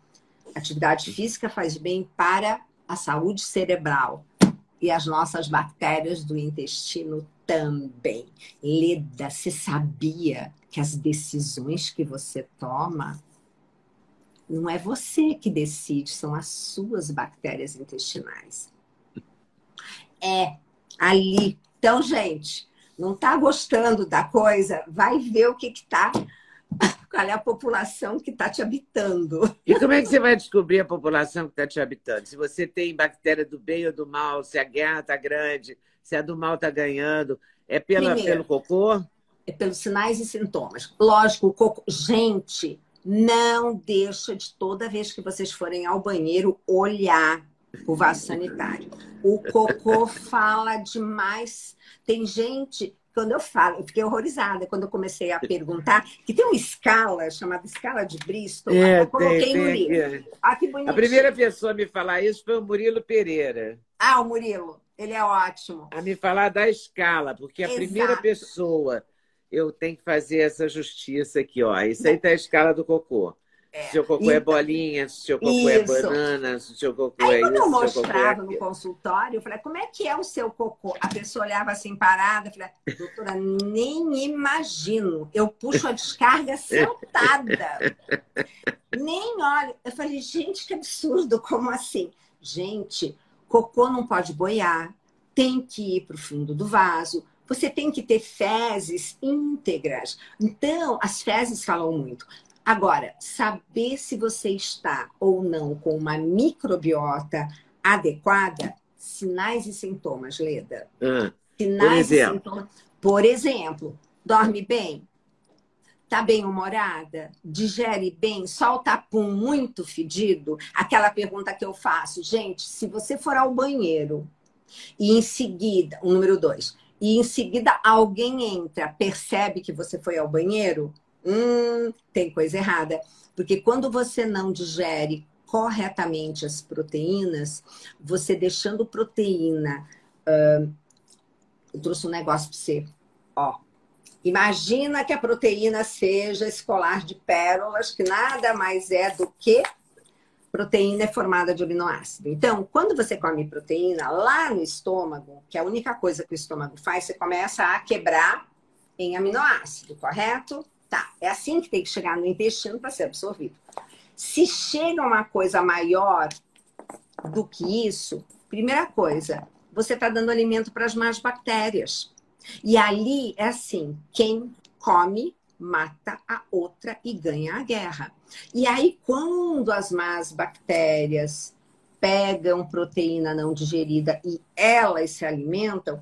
B: atividade física faz bem para a saúde cerebral e as nossas bactérias do intestino também. Leda, você sabia que as decisões que você toma não é você que decide, são as suas bactérias intestinais. É ali. Então, gente, não está gostando da coisa, vai ver o que está qual é a população que está te habitando.
C: E como é que você vai descobrir a população que está te habitando? Se você tem bactéria do bem ou do mal, se a guerra está grande, se a do mal está ganhando, é pela, Primeiro, pelo cocô?
B: É pelos sinais e sintomas. Lógico, o cocô. Gente, não deixa de toda vez que vocês forem ao banheiro olhar o vaso sanitário. O cocô fala demais. Tem gente, quando eu falo, eu fiquei horrorizada quando eu comecei a perguntar, que tem uma escala chamada escala de Bristol,
C: é, eu coloquei tem, no tem, livro. Ah, que bonitinho. A primeira pessoa a me falar isso foi o Murilo Pereira.
B: Ah, o Murilo, ele é ótimo.
C: A me falar da escala, porque a Exato. primeira pessoa eu tenho que fazer essa justiça aqui, ó. Isso aí tá a escala do cocô. É. Se o cocô é então, é bolinha, se o cocô é isso. é banana, se o cocô
B: Aí,
C: é
B: quando
C: isso.
B: eu mostrava é... no consultório, eu falei, como é que é o seu cocô? A pessoa olhava assim parada, eu falei, doutora, nem imagino. Eu puxo a descarga sentada. nem olho. Eu falei, gente, que absurdo, como assim? Gente, cocô não pode boiar, tem que ir para o fundo do vaso, você tem que ter fezes íntegras. Então, as fezes falam muito. Agora, saber se você está ou não com uma microbiota adequada, sinais e sintomas, Leda.
C: Ah, sinais por exemplo. e sintomas.
B: Por exemplo, dorme bem? Tá bem humorada? Digere bem? Solta pum muito fedido? Aquela pergunta que eu faço. Gente, se você for ao banheiro e em seguida, o número dois, e em seguida alguém entra, percebe que você foi ao banheiro, hum, tem coisa errada. Porque quando você não digere corretamente as proteínas, você deixando proteína. Eu trouxe um negócio para você. Ó, imagina que a proteína seja escolar de pérolas, que nada mais é do que proteína é formada de aminoácido. Então, quando você come proteína lá no estômago, que é a única coisa que o estômago faz, você começa a quebrar em aminoácido, correto? Tá, é assim que tem que chegar no intestino para ser absorvido. Se chega uma coisa maior do que isso, primeira coisa, você está dando alimento para as más bactérias. E ali é assim: quem come mata a outra e ganha a guerra. E aí, quando as más bactérias pegam proteína não digerida e elas se alimentam,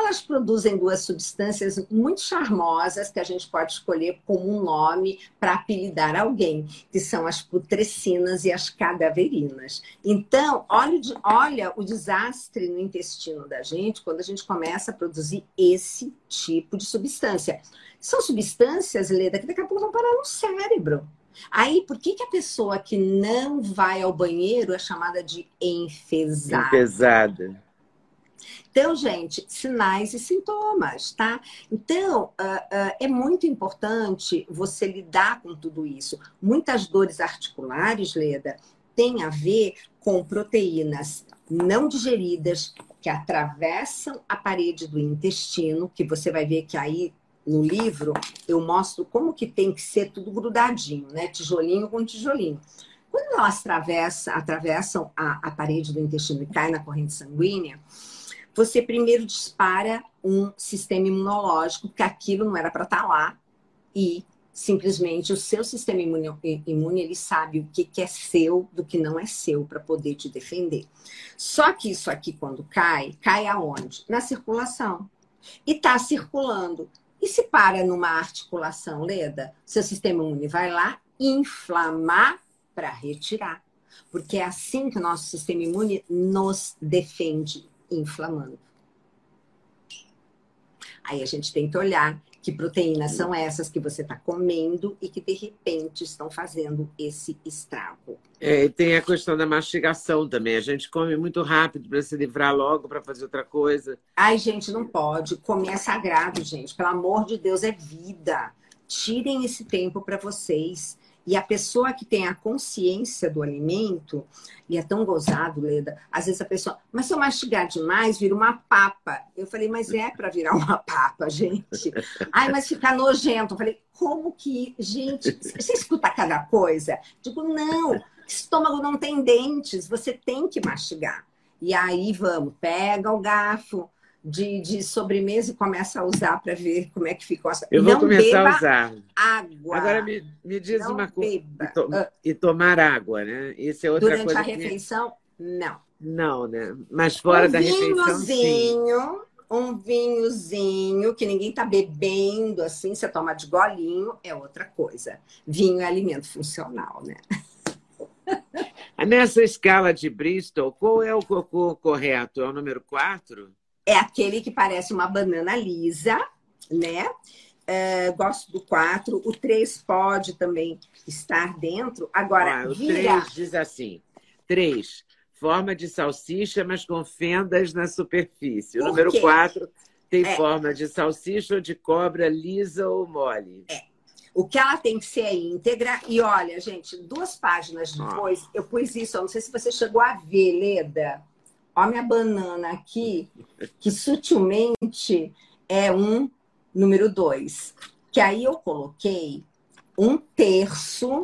B: elas produzem duas substâncias muito charmosas que a gente pode escolher como um nome para apelidar alguém, que são as putrecinas e as cadaverinas. Então, olha, olha o desastre no intestino da gente quando a gente começa a produzir esse tipo de substância. São substâncias, Leda, que daqui a pouco vão parar no cérebro. Aí, por que, que a pessoa que não vai ao banheiro é chamada de enfesada?
C: Enfesada.
B: Então, gente, sinais e sintomas, tá? Então, uh, uh, é muito importante você lidar com tudo isso. Muitas dores articulares, Leda, têm a ver com proteínas não digeridas que atravessam a parede do intestino, que você vai ver que aí no livro eu mostro como que tem que ser tudo grudadinho, né? Tijolinho com tijolinho. Quando elas atravessam, atravessam a, a parede do intestino e caem na corrente sanguínea, você primeiro dispara um sistema imunológico, que aquilo não era para estar tá lá, e simplesmente o seu sistema imune, imune ele sabe o que, que é seu do que não é seu para poder te defender. Só que isso aqui, quando cai, cai aonde? Na circulação. E está circulando. E se para numa articulação, Leda, seu sistema imune vai lá inflamar para retirar. Porque é assim que o nosso sistema imune nos defende inflamando. Aí a gente tem que olhar que proteínas são essas que você está comendo e que de repente estão fazendo esse estrago.
C: É, e tem a questão da mastigação também. A gente come muito rápido para se livrar logo para fazer outra coisa.
B: Ai, gente, não pode. Comer é sagrado, gente. Pelo amor de Deus, é vida. Tirem esse tempo para vocês. E a pessoa que tem a consciência do alimento, e é tão gozado, Leda, às vezes a pessoa, mas se eu mastigar demais, vira uma papa. Eu falei, mas é para virar uma papa, gente. Ai, mas fica nojento. Eu falei, como que, gente, você escuta cada coisa? Digo, não, estômago não tem dentes, você tem que mastigar. E aí vamos, pega o garfo, de, de sobremesa e começa a usar para ver como é que ficou.
C: Eu vou não começar a usar.
B: Água.
C: Agora me, me diz não uma coisa. E, to, uh, e, tomar água, né? Isso é outra
B: durante
C: coisa.
B: Durante a refeição, que... não.
C: Não, né? Mas fora um da refeição. Sim.
B: Um vinhozinho que ninguém está bebendo assim, você toma de golinho, é outra coisa. Vinho é alimento funcional, né?
C: Nessa escala de Bristol, qual é o cocô correto? É o número 4?
B: É aquele que parece uma banana lisa, né? Uh, gosto do 4. O 3 pode também estar dentro. Agora,
C: ah, o
B: vira...
C: 3 diz assim: 3. Forma de salsicha, mas com fendas na superfície. O número 4 tem é. forma de salsicha ou de cobra lisa ou mole.
B: É. O que ela tem que ser é íntegra. E olha, gente, duas páginas depois, ah. eu pus isso. Eu não sei se você chegou a ver, Leda. Olha minha banana aqui, que sutilmente é um número dois. Que aí eu coloquei um terço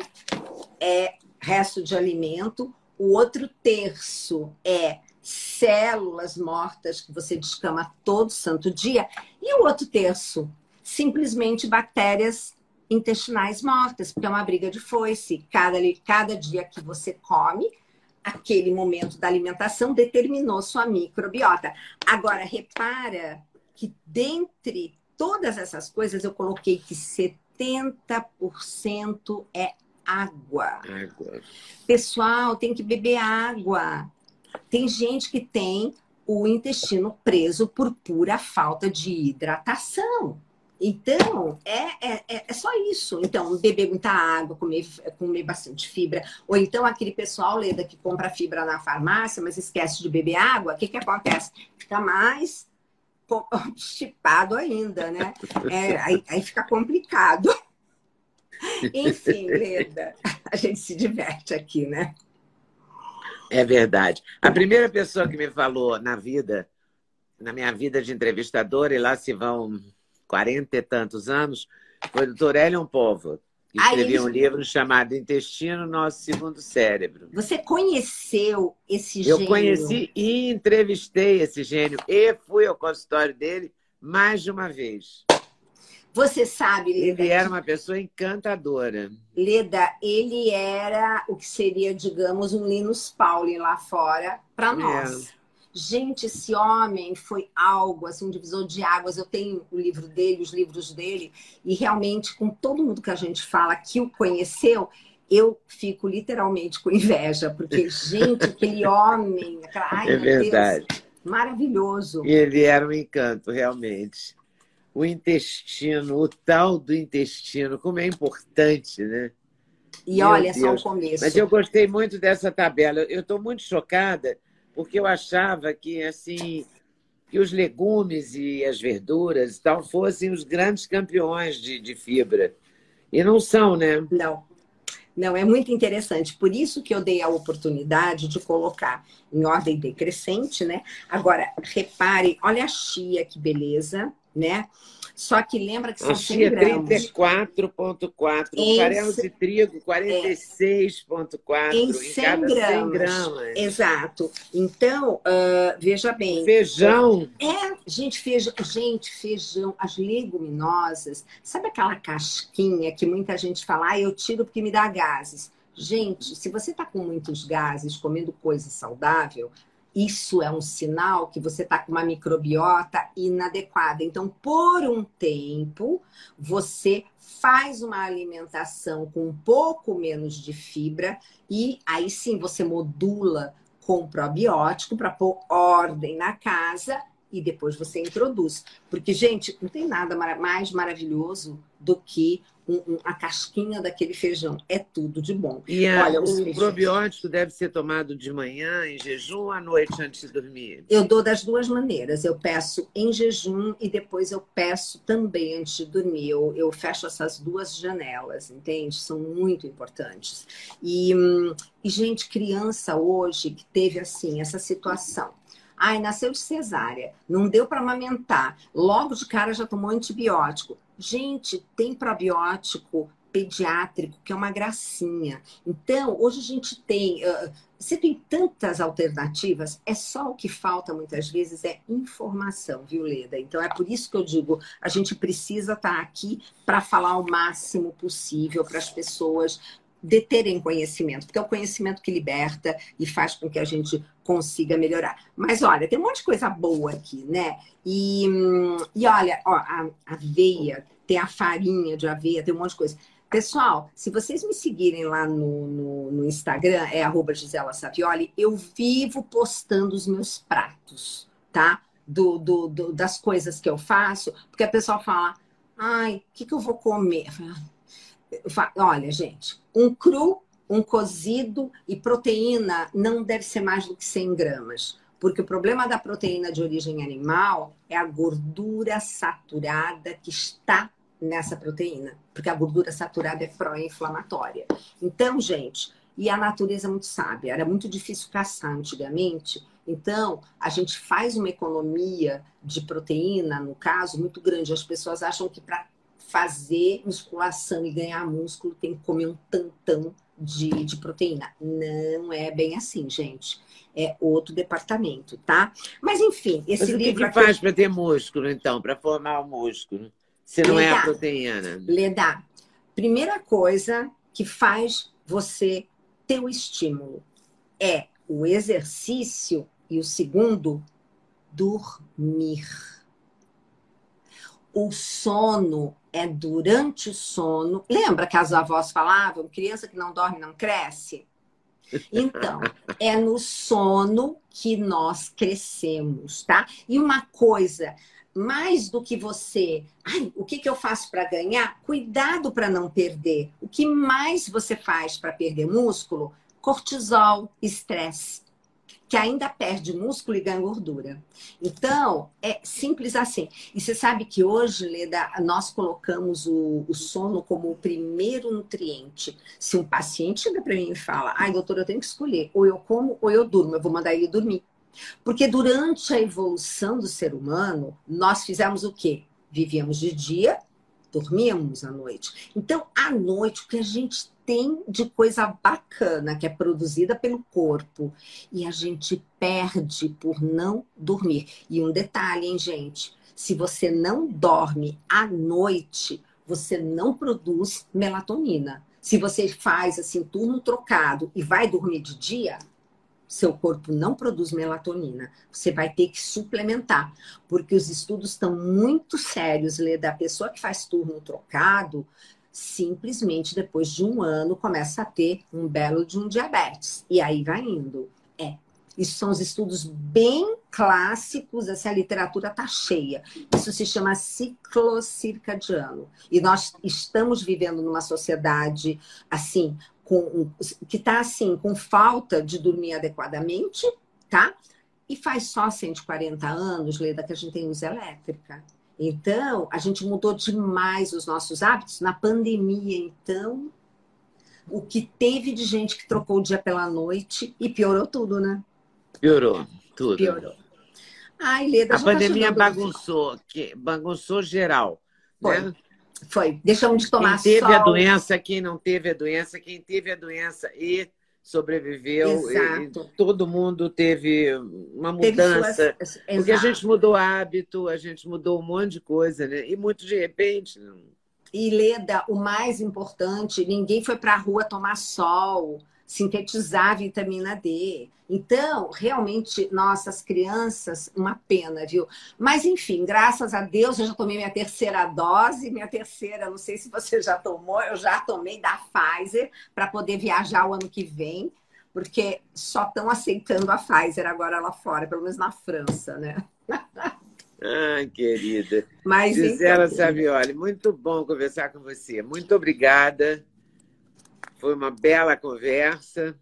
B: é resto de alimento, o outro terço é células mortas que você descama todo santo dia, e o outro terço simplesmente bactérias intestinais mortas, porque é uma briga de foice. Cada, cada dia que você come, aquele momento da alimentação determinou sua microbiota. Agora, repara que dentre todas essas coisas, eu coloquei que 70% é água.
C: Água.
B: Pessoal, tem que beber água. Tem gente que tem o intestino preso por pura falta de hidratação. Então, é, é, é, é só isso. Então, beber muita água, comer, comer bastante fibra. Ou então, aquele pessoal, Leda, que compra fibra na farmácia, mas esquece de beber água, o que, que acontece? Fica mais constipado ainda, né? É, aí, aí fica complicado. Enfim, Leda, a gente se diverte aqui, né?
C: É verdade. A primeira pessoa que me falou na vida, na minha vida de entrevistadora, e lá se vão quarenta e tantos anos, foi o doutor Elion Povo, que escreveu um livro chamado Intestino, Nosso Segundo Cérebro.
B: Você conheceu esse gênio?
C: Eu conheci e entrevistei esse gênio e fui ao consultório dele mais de uma vez.
B: Você sabe,
C: Leda. Ele era uma pessoa encantadora.
B: Leda, ele era o que seria, digamos, um Linus Pauling lá fora para nós. É. Gente, esse homem foi algo, assim, um divisor de águas. Eu tenho o livro dele, os livros dele, e realmente, com todo mundo que a gente fala que o conheceu, eu fico literalmente com inveja, porque, gente, aquele homem, aquela, ai,
C: é verdade.
B: Deus, maravilhoso.
C: Ele era um encanto, realmente. O intestino, o tal do intestino, como é importante, né?
B: E Meu olha, Deus. só o começo.
C: Mas eu gostei muito dessa tabela. Eu estou muito chocada porque eu achava que assim que os legumes e as verduras e tal fossem os grandes campeões de, de fibra. E não são, né?
B: Não. Não, é muito interessante. Por isso que eu dei a oportunidade de colocar em ordem decrescente, né? Agora, repare, olha a chia, que beleza, né? Só que lembra que são a 100 gramas.
C: 34,4. O farelo de trigo, 46,4.
B: Em 100, em gramas. 100 gramas. Exato. Então, uh, veja bem.
C: Feijão.
B: É, gente, feijão. Gente, feijão, as leguminosas. Sabe aquela casquinha que muita gente fala, ah, eu tiro porque me dá gases. Gente, se você está com muitos gases, comendo coisa saudável, isso é um sinal que você está com uma microbiota inadequada. Então, por um tempo, você faz uma alimentação com um pouco menos de fibra e aí sim você modula com probiótico para pôr ordem na casa e depois você introduz. Porque, gente, não tem nada mais maravilhoso do que um, um, a casquinha daquele feijão. É tudo de bom.
C: E a, Olha, o probiótico deve ser tomado de manhã, em jejum, ou à noite antes de dormir?
B: Eu dou das duas maneiras. Eu peço em jejum e depois eu peço também antes de dormir. Eu, eu fecho essas duas janelas, entende? São muito importantes. E, e, gente, criança hoje que teve assim essa situação Ai, nasceu de cesárea, não deu para amamentar, logo de cara já tomou antibiótico. Gente, tem probiótico pediátrico, que é uma gracinha. Então, hoje a gente tem. Uh, você tem tantas alternativas, é só o que falta muitas vezes é informação, viu, Leda? Então é por isso que eu digo, a gente precisa estar aqui para falar o máximo possível para as pessoas deterem conhecimento, porque é o conhecimento que liberta e faz com que a gente consiga melhorar. Mas olha, tem um monte de coisa boa aqui, né? E, e olha, ó, a aveia, tem a farinha de aveia, tem um monte de coisa. Pessoal, se vocês me seguirem lá no, no, no Instagram, é arroba Gisela Savioli, eu vivo postando os meus pratos, tá? Do, do, do, das coisas que eu faço, porque a pessoa fala, ai, o que, que eu vou comer? Olha, gente, um cru, um cozido e proteína não deve ser mais do que 100 gramas. Porque o problema da proteína de origem animal é a gordura saturada que está nessa proteína, porque a gordura saturada é pró-inflamatória. Então, gente, e a natureza é muito sábia, era muito difícil caçar antigamente, então a gente faz uma economia de proteína, no caso, muito grande. As pessoas acham que para fazer musculação e ganhar músculo tem que comer um tantão de, de proteína. Não é bem assim, gente. É outro departamento, tá? Mas enfim, esse
C: Mas
B: livro.
C: O que, que faz para ter músculo, então, para formar o músculo? Se não Leda, é a proteína.
B: Leda, primeira coisa que faz você ter o estímulo é o exercício e o segundo, dormir. O sono é durante o sono. Lembra que as avós falavam: criança que não dorme não cresce? Então, é no sono que nós crescemos, tá? E uma coisa, mais do que você, ai, o que, que eu faço para ganhar? Cuidado para não perder. O que mais você faz para perder músculo? Cortisol, estresse, que ainda perde músculo e ganha gordura. Então, é simples assim. E você sabe que hoje, Leda, nós colocamos o, o sono como o primeiro nutriente. Se um paciente chega para mim e fala, ai, doutor, eu tenho que escolher, ou eu como ou eu durmo, eu vou mandar ele dormir. Porque durante a evolução do ser humano, nós fizemos o quê? Vivíamos de dia, dormíamos à noite. Então, à noite, o que a gente tem de coisa bacana que é produzida pelo corpo e a gente perde por não dormir. E um detalhe, hein, gente? Se você não dorme à noite, você não produz melatonina. Se você faz assim turno trocado e vai dormir de dia, seu corpo não produz melatonina. Você vai ter que suplementar, porque os estudos estão muito sérios, Lê, da pessoa que faz turno trocado, simplesmente depois de um ano começa a ter um belo de um diabetes. E aí vai indo. É. Isso são os estudos bem clássicos, essa literatura tá cheia. Isso se chama ciclo circadiano. E nós estamos vivendo numa sociedade assim, com, que está assim, com falta de dormir adequadamente, tá? E faz só 140 anos, Leda, que a gente tem luz elétrica. Então, a gente mudou demais os nossos hábitos na pandemia. Então, o que teve de gente que trocou o dia pela noite e piorou tudo, né?
C: Piorou tudo.
B: Piorou. Ai, Leda,
C: a tá pandemia bagunçou, que, bagunçou geral.
B: Foi. Né? Foi. Deixamos de tomar
C: Quem teve
B: sol.
C: a doença, quem não teve a doença, quem teve a doença e sobreviveu. E, todo mundo teve uma mudança. Teve suas... Porque a gente mudou hábito, a gente mudou um monte de coisa, né? E muito de repente.
B: E Leda, o mais importante, ninguém foi para a rua tomar sol sintetizar vitamina D. Então, realmente, nossas crianças, uma pena, viu? Mas, enfim, graças a Deus, eu já tomei minha terceira dose. Minha terceira, não sei se você já tomou, eu já tomei da Pfizer para poder viajar o ano que vem, porque só estão aceitando a Pfizer agora lá fora, pelo menos na França, né?
C: Ah, querida.
B: Mas,
C: Gisela então... Savioli, muito bom conversar com você. Muito obrigada. Foi uma bela conversa.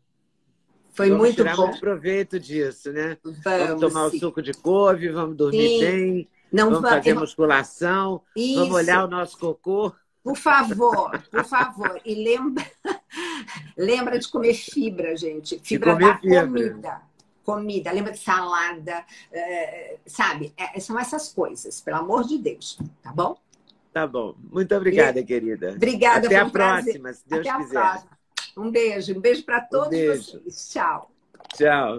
B: Foi
C: vamos
B: muito
C: tirar
B: bom.
C: muito proveito disso, né?
B: Vamos,
C: vamos tomar
B: sim.
C: o suco de couve, vamos dormir
B: sim.
C: bem,
B: Não
C: vamos fazer musculação,
B: Isso.
C: vamos olhar o nosso cocô.
B: Por favor, por favor. E lembra, lembra de comer fibra, gente. Fibra da
C: fibra.
B: comida. Comida, lembra de salada, é, sabe? É, são essas coisas, pelo amor de Deus, tá bom?
C: Tá bom. Muito obrigada, querida.
B: Obrigada.
C: Até a um próxima, se Deus
B: Até
C: quiser.
B: Um beijo. Um beijo para todos um beijo. vocês. Tchau.
C: Tchau.